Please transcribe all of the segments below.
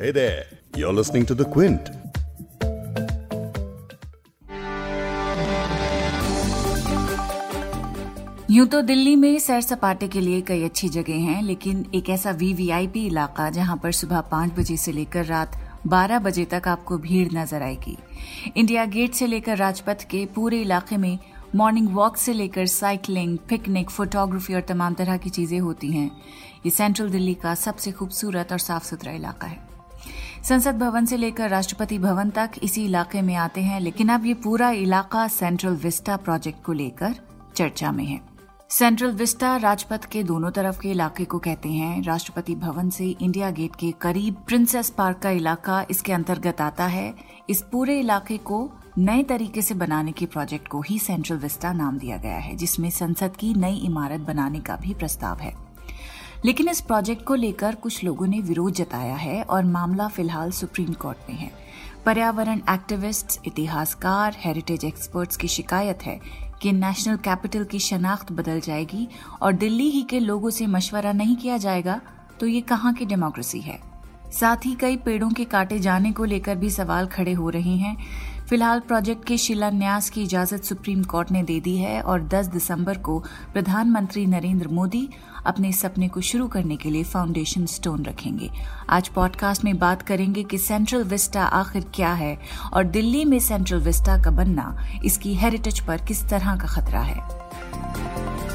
Hey there, you're listening to The Quint. यूँ तो दिल्ली में सैर सपाटे के लिए कई अच्छी जगह हैं लेकिन एक ऐसा वीवीआईपी इलाका जहाँ पर सुबह पाँच बजे से लेकर रात 12 बजे तक आपको भीड़ नज़र आएगी। इंडिया गेट से लेकर राजपथ के पूरे इलाके में मॉर्निंग वॉक से लेकर साइकिलिंग पिकनिक फोटोग्राफी और तमाम तरह की चीज़ें होती हैं। ये सेंट्रल दिल्ली का सबसे खूबसूरत और साफ़ सुथरा इलाका है। संसद भवन से लेकर राष्ट्रपति भवन तक इसी इलाके में आते हैं, लेकिन अब ये पूरा इलाका सेंट्रल विस्टा प्रोजेक्ट को लेकर चर्चा में है। सेंट्रल विस्टा राजपथ के दोनों तरफ़ के इलाके को कहते हैं। राष्ट्रपति भवन से इंडिया गेट के करीब प्रिंसेस पार्क का इलाका इसके अंतर्गत आता है। इस पूरे इलाके को नए तरीके से बनाने के प्रोजेक्ट को ही सेंट्रल विस्टा नाम दिया गया है, जिसमें संसद की नई इमारत बनाने का भी प्रस्ताव है। लेकिन इस प्रोजेक्ट को लेकर कुछ लोगों ने विरोध जताया है और मामला फ़िलहाल सुप्रीम कोर्ट में है। पर्यावरण एक्टिविस्ट, इतिहासकार हेरिटेज एक्सपर्ट्स की शिकायत है कि नेशनल कैपिटल की शनाख्त बदल जाएगी और दिल्ली ही के लोगों से मशवरा नहीं किया जाएगा तो ये कहाँ की डेमोक्रेसी है? साथ ही कई पेड़ों के काटे जाने को लेकर भी सवाल खड़े हो रहे हैं। फ़िलहाल प्रोजेक्ट के शिलान्यास की इजाज़त सुप्रीम कोर्ट ने दे दी है और 10 दिसंबर को प्रधानमंत्री नरेंद्र मोदी अपने सपने को शुरू करने के लिए फाउंडेशन स्टोन रखेंगे। आज पॉडकास्ट में बात करेंगे कि सेंट्रल विस्टा आखिर क्या है और दिल्ली में सेंट्रल विस्टा का बनना, इसकी हेरिटेज पर किस तरह का खतरा है।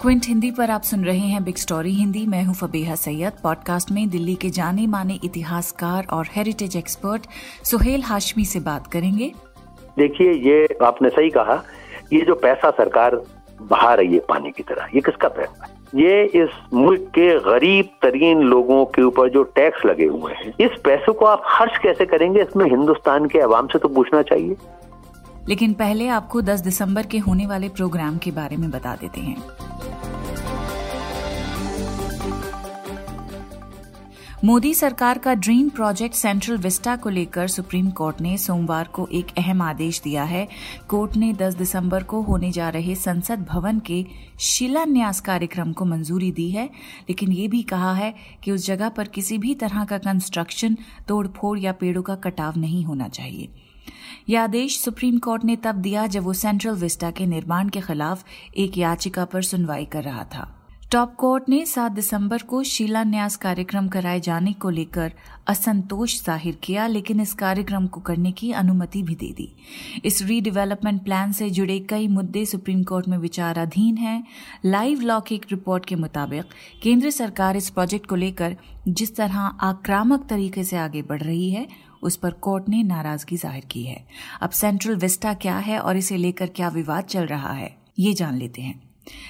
क्विंट हिंदी पर आप सुन रहे हैं बिग स्टोरी हिंदी मैं हूँ फबीहा सैयद। पॉडकास्ट में दिल्ली के जाने माने इतिहासकार और हेरिटेज एक्सपर्ट सुहेल हाशमी से बात करेंगे। देखिए ये आपने सही कहा ये जो पैसा सरकार बहा रही है पानी की तरह ये किसका पैसा? है ये इस मुल्क के गरीब तरीन लोगों के ऊपर जो टैक्स लगे हुए हैं इस पैसों को आप खर्च कैसे करेंगे? इसमें हिंदुस्तान के अवाम से तो पूछना चाहिए। लेकिन पहले आपको 10 दिसंबर के होने वाले प्रोग्राम के बारे में बता देते हैं। मोदी सरकार का ड्रीम प्रोजेक्ट सेंट्रल विस्टा को लेकर सुप्रीम कोर्ट ने सोमवार को एक अहम आदेश दिया है। कोर्ट ने 10 दिसंबर को होने जा रहे संसद भवन के शिलान्यास कार्यक्रम को मंजूरी दी है, लेकिन ये भी कहा है कि उस जगह पर किसी भी तरह का कंस्ट्रक्शन तोड़फोड़ या पेड़ों का कटाव नहीं होना चाहिए। यह आदेश सुप्रीम कोर्ट ने तब दिया जब वो सेंट्रल विस्टा के निर्माण के खिलाफ एक याचिका पर सुनवाई कर रहा था। टॉप कोर्ट ने 7 दिसंबर को शिलान्यास कार्यक्रम कराए जाने को लेकर असंतोष ज़ाहिर किया, लेकिन इस कार्यक्रम को करने की अनुमति भी दे दी। इस रीडेवलपमेंट प्लान से जुड़े कई मुद्दे सुप्रीम कोर्ट में विचाराधीन हैं। लाइव लॉ की एक रिपोर्ट के मुताबिक, केंद्र सरकार इस प्रोजेक्ट को लेकर जिस तरह आक्रामक तरीके से आगे बढ़ रही है, उस पर कोर्ट ने नाराज़गी ज़ाहिर की है। अब सेंट्रल विस्टा क्या है और इसे लेकर क्या विवाद चल रहा है, ये जान लेते हैं।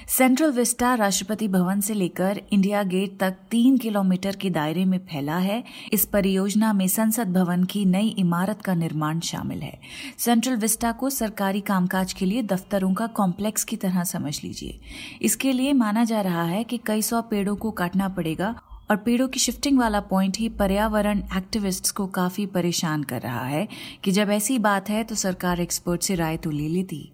सेंट्रल विस्टा राष्ट्रपति भवन से लेकर इंडिया गेट तक तीन किलोमीटर के दायरे में फैला है। इस परियोजना में संसद भवन की नई इमारत का निर्माण शामिल है। सेंट्रल विस्टा को सरकारी कामकाज के लिए दफ्तरों का कॉम्प्लेक्स की तरह समझ लीजिए। इसके लिए माना जा रहा है कि कई सौ पेड़ों को काटना पड़ेगा और पेड़ों की शिफ्टिंग वाला पॉइंट ही पर्यावरण एक्टिविस्ट्स को काफ़ी परेशान कर रहा है कि जब ऐसी बात है तो सरकार एक्सपर्ट से राय तो ले लेती।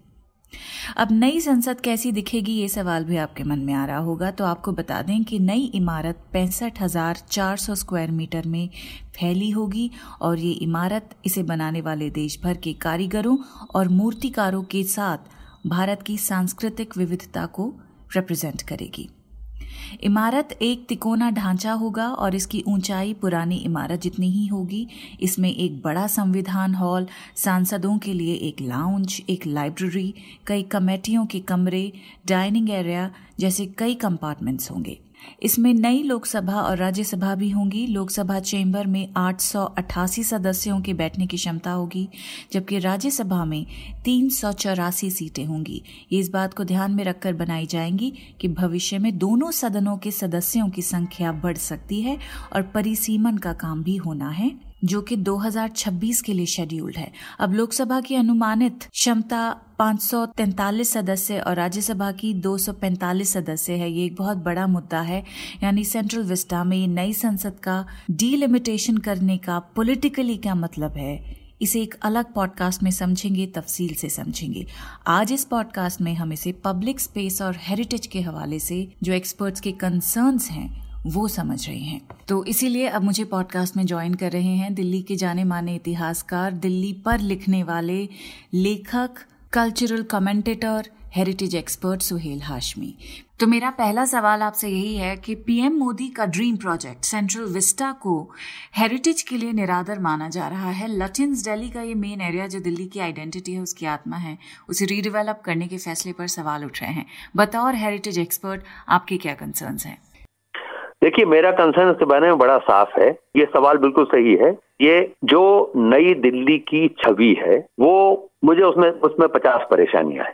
अब नई संसद कैसी दिखेगी, ये सवाल भी आपके मन में आ रहा होगा। तो आपको बता दें कि नई इमारत पैंसठ हज़ार चार सौ स्क्वायर मीटर में फैली होगी और ये इमारत इसे बनाने वाले देश भर के कारीगरों और मूर्तिकारों के साथ भारत की सांस्कृतिक विविधता को रिप्रेजेंट करेगी। इमारत एक तिकोना ढांचा होगा और इसकी ऊंचाई पुरानी इमारत जितनी ही होगी। इसमें एक बड़ा संविधान हॉल, सांसदों के लिए एक लाउंज एक लाइब्रेरी कई कमेटियों के कमरे डाइनिंग एरिया जैसे कई कंपार्टमेंट्स होंगे। इसमें नई लोकसभा और राज्यसभा भी होंगी। लोकसभा चेंबर में आठ सौ अठासी सदस्यों के बैठने की क्षमता होगी, जबकि राज्यसभा में तीन सौ चौरासी सीटें होंगी। ये इस बात को ध्यान में रखकर बनाई जाएँगी कि भविष्य में दोनों सदनों के सदस्यों की संख्या बढ़ सकती है और परिसीमन का काम भी होना है, जो कि 2026 के लिए शेड्यूल्ड है। अब लोकसभा की अनुमानित क्षमता 543 सदस्य और राज्यसभा की 245 सदस्य है। ये एक बहुत बड़ा मुद्दा है। यानी सेंट्रल विस्टा में नई संसद का डीलिमिटेशन करने का पॉलिटिकली क्या मतलब है? इसे एक अलग पॉडकास्ट में समझेंगे, तफसील से समझेंगे। आज इस पॉडकास्ट में हम इसे पब्लिक स्पेस और हेरिटेज के हवाले से जो एक्सपर्ट्स के कंसर्न्स हैं, वो समझ रहे हैं। तो इसीलिए अब मुझे पॉडकास्ट में ज्वाइन कर रहे हैं दिल्ली के जाने माने इतिहासकार, दिल्ली पर लिखने वाले लेखक cultural commentator heritage expert Suhail Hashmi. तो मेरा पहला सवाल आपसे यही है कि पीएम मोदी का ड्रीम प्रोजेक्ट सेंट्रल विस्टा को हेरिटेज के लिए निरादर माना जा रहा है। लटिन्स दिल्ली का ये मेन एरिया जो दिल्ली की आइडेंटिटी है, उसकी आत्मा है, उसे रीडेवलप करने के फैसले पर सवाल उठ रहे हैं। बतौर हेरिटेज एक्सपर्ट आपके क्या कंसर्न्स हैं? देखिए मेरा कंसर्न इसके बारे में बड़ा साफ़ है। ये सवाल बिल्कुल सही है। ये जो नई दिल्ली की छवि है वो मुझे उसमें उसमें पचास परेशानियाँ हैं।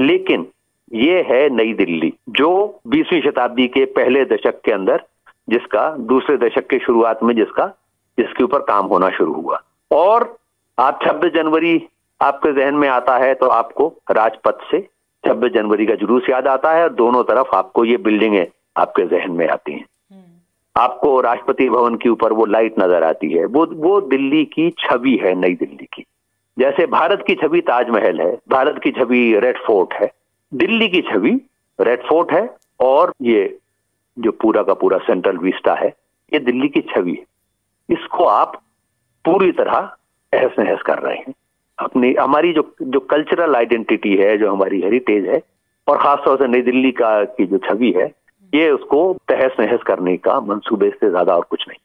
लेकिन ये है नई दिल्ली जो बीसवीं शताब्दी के पहले दशक के अंदर जिसका दूसरे दशक के शुरुआत में जिसका जिसके ऊपर काम होना शुरू हुआ। और आप छब्बीस जनवरी आपके जहन में आता है तो आपको राजपथ से छब्बीस जनवरी का जुलूस याद आता है और दोनों तरफ़ आपको ये बिल्डिंगें आपके जहन में आती हैं। हम्म। आपको राष्ट्रपति भवन के ऊपर वो लाइट नज़र आती है। वो वो दिल्ली की छवि है, नई दिल्ली की। जैसे भारत की छवि ताजमहल है, भारत की छवि रेड फोर्ट है, दिल्ली की छवि रेड फोर्ट है, और ये जो पूरा का पूरा सेंट्रल विस्टा है, ये दिल्ली की छवि है। इसको आप पूरी तरह अहस नहस कर रहे हैं। अपनी, हमारी जो जो कल्चरल आइडेंटिटी है, जो हमारी हेरिटेज है, और खासतौर से नई दिल्ली का, की जो छवि है ये उसको तहस नहस करने का मंसूबे से ज़्यादा और कुछ नहीं।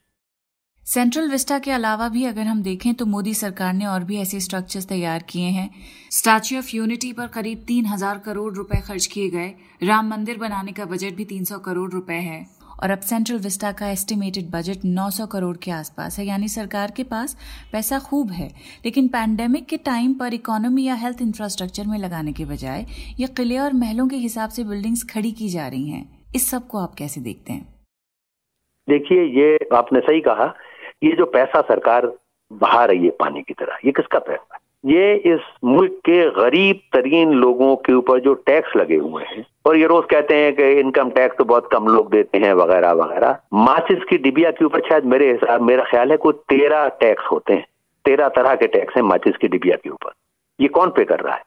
सेंट्रल विस्टा के अलावा भी अगर हम देखें तो मोदी सरकार ने और भी ऐसे स्ट्रक्चर्स तैयार किए हैं। स्टैच्यू ऑफ़ यूनिटी पर करीब तीन हज़ार करोड़ रुपए खर्च किए गए। राम मंदिर बनाने का बजट भी तीन सौ करोड़ रुपए है। और अब सेंट्रल विस्टा का एस्टिमेटेड बजट 900 करोड़ के आसपास है। यानी सरकार के पास पैसा खूब है। लेकिन पैंडेमिक के टाइम पर इकोनॉमी या हेल्थ इंफ्रास्ट्रक्चर में लगाने के बजाय ये किले और महलों के हिसाब से बिल्डिंग्स खड़ी की जा रही हैं। इस सबको आप कैसे देखते हैं? देखिए, ये आपने सही कहा, ये जो पैसा सरकार बहा रही है पानी की तरह, ये किसका पैसा? ये इस मुल्क के गरीब तरीन लोगों के ऊपर जो टैक्स लगे हुए हैं, और ये रोज कहते हैं कि इनकम टैक्स तो बहुत कम लोग देते हैं, वगैरह वगैरह। माचिस की डिबिया के ऊपर शायद मेरे हिसाब, मेरा ख्याल है कोई तेरह टैक्स होते हैं, तेरह तरह के टैक्स हैं माचिस की डिबिया के ऊपर। ये कौन पे कर रहा है?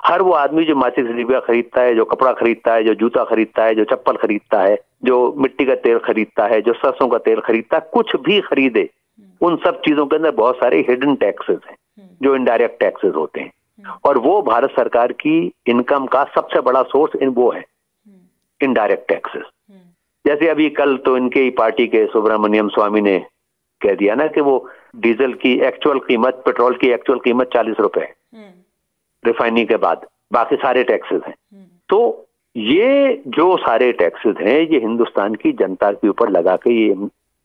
हर वो आदमी जो माचिस डिबिया खरीदता है जो कपड़ा खरीदता है जो जूता खरीदता है जो चप्पल खरीदता है जो मिट्टी का तेल खरीदता है जो सरसों का तेल खरीदता है कुछ भी खरीदे उन सब चीज़ों के अंदर बहुत सारे हिडन टैक्सेस हैं जो इनडायरेक्ट टैक्सेस होते हैं। और वो भारत सरकार की इनकम का सबसे बड़ा सोर्स इन वो है इनडायरेक्ट टैक्सेस जैसे अभी कल तो इनके ही पार्टी के सुब्रमण्यम स्वामी ने कह दिया ना कि वो डीजल की एक्चुअल कीमत पेट्रोल की एक्चुअल कीमत चालीस रुपए रिफाइनिंग के बाद बाकी सारे टैक्सेस हैं। तो ये जो सारे टैक्सेस हैं ये हिंदुस्तान की जनता के ऊपर लगा के ये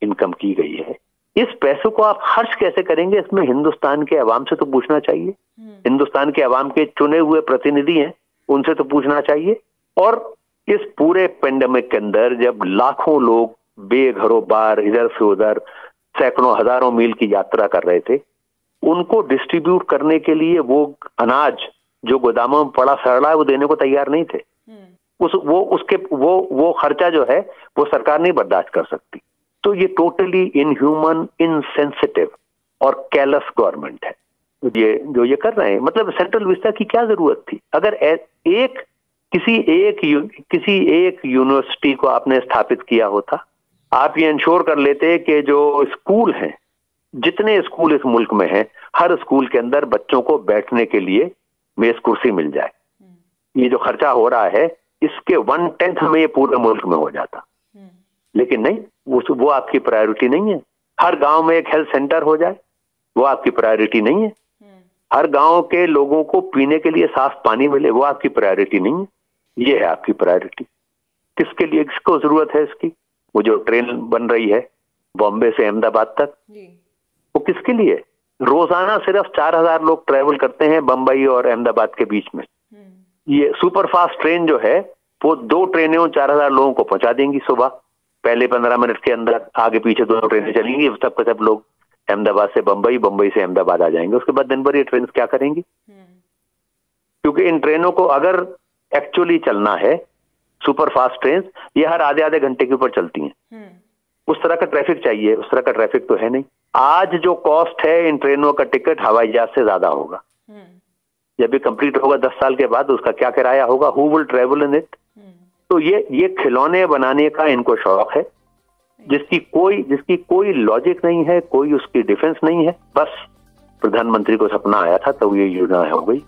इनकम की गई है। इस पैसे को आप खर्च कैसे करेंगे? इसमें हिंदुस्तान के अवाम से तो पूछना चाहिए। हम्म। हिंदुस्तान के अवाम के चुने हुए प्रतिनिधि हैं उनसे तो पूछना चाहिए। और इस पूरे पेंडेमिक के अंदर जब लाखों लोग बेघरों बार इधर से उधर सैकड़ों हज़ारों मील की यात्रा कर रहे थे उनको डिस्ट्रीब्यूट करने के लिए वो अनाज जो गोदामों में पड़ा सड़ है वो देने को तैयार नहीं थे। हम्म। उस वो उसके वो वो खर्चा जो है वो सरकार नहीं बर्दाश्त कर सकती। तो ये टोटली इनह्यूमन इनसेंसिटिव और कैलस गवर्नमेंट है। ये जो ये कर रहे हैं मतलब सेंट्रल विस्ता की क्या ज़रूरत थी? अगर एक किसी एक किसी एक यूनिवर्सिटी को आपने स्थापित किया होता आप ये इंश्योर कर लेते कि जो स्कूल हैं जितने स्कूल इस मुल्क में हैं हर स्कूल के अंदर बच्चों को बैठने के लिए मेज कुर्सी मिल जाए। ये जो खर्चा हो रहा है इसके वन टेंथ में ये पूरे मुल्क में हो जाता। लेकिन नहीं वो वो आपकी प्रायोरिटी नहीं है। हर गाँव में एक हेल्थ सेंटर हो जाए वो आपकी प्रायोरिटी नहीं है। हम्म। हर गाँव के लोगों को पीने के लिए साफ़ पानी मिले वो आपकी प्रायोरिटी नहीं है। ये है आपकी प्रायोरिटी। किसके लिए किसको ज़रूरत है इसकी? वो जो ट्रेन बन रही है बॉम्बे से अहमदाबाद तक। वो किसके लिए? रोज़ाना सिर्फ़ चार हज़ार लोग ट्रेवल करते हैं बम्बई और अहमदाबाद के बीच में। हम्म। ये सुपर फास्ट ट्रेन जो है वो दो ट्रेनें चार हज़ार लोगों को पहुँचा देंगी सुबह। पहले पंद्रह मिनट के अंदर आगे पीछे दोनों ट्रेनें चलेंगी सब के सब लोग अहमदाबाद से बंबई बंबई से अहमदाबाद आ जाएँगे। उसके बाद दिन भर ये ट्रेन क्या करेंगी? क्योंकि इन ट्रेनों को अगर एक्चुअली चलना है सुपर फास्ट ट्रेन ये हर आधे आधे घंटे के ऊपर चलती हैं। उस तरह का ट्रैफ़िक चाहिए उस तरह का ट्रैफ़िक तो है नहीं। आज जो कॉस्ट है इन ट्रेनों का टिकट हवाई जहाज़ से ज़्यादा होगा। जब भी कंप्लीट होगा दस साल के बाद उसका क्या किराया होगा? Who will travel in it तो ये ये खिलौने बनाने का इनको शौक है। जिसकी कोई जिसकी कोई लॉजिक नहीं है कोई उसकी डिफेंस नहीं है। बस प्रधानमंत्री को सपना आया था तो ये योजना हो गई।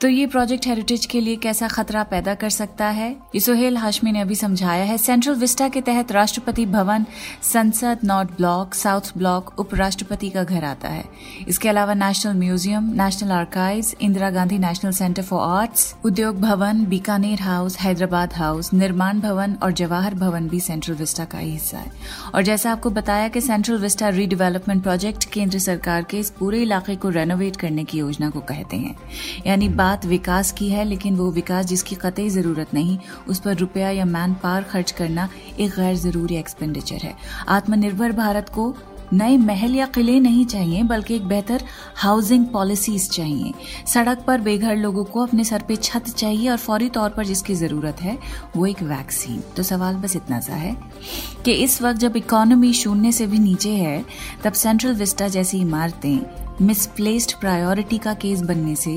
तो ये प्रोजेक्ट हेरिटेज के लिए कैसा खतरा पैदा कर सकता है? ये सुहेल हाशमी ने अभी समझाया है सेंट्रल विस्टा के तहत राष्ट्रपति भवन संसद नॉर्थ ब्लॉक साउथ ब्लॉक उपराष्ट्रपति का घर आता है। इसके अलावा national museum national archive Indira Gandhi national centre for arts Udyog Bhavan, Bikaner house, Hyderabad house, निर्माण भवन और जवाहर भवन भी सेंट्रल विस्टा का ही हिस्सा है। और जैसा आपको बताया कि सेंट्रल विस्टा रीडेवलपमेंट प्रोजेक्ट केंद्र सरकार के इस पूरे इलाके को रेनोवेट करने की योजना को कहते हैं। यानी बात विकास की है, लेकिन वो विकास जिसकी कतई ज़रूरत नहीं, उस पर रुपया या मैन पावर खर्च करना एक गैर ज़रूरी एक्सपेंडिचर है। आत्मनिर्भर भारत को नए महल या किले नहीं चाहिए, बल्कि एक बेहतर हाउसिंग पॉलिसीज़ चाहिए। सड़क पर बेघर लोगों को अपने सर पे छत चाहिए और फौरी तौर पर जिसकी ज़रूरत है, वो एक वैक्सीन तो सवाल बस इतना सा है कि इस वक्त जब इकोनॉमी शून्य से भी नीचे है, तब सेंट्रल विस्टा जैसी इमारतें मिसप्लेस्ड प्रायोरिटी का केस बनने से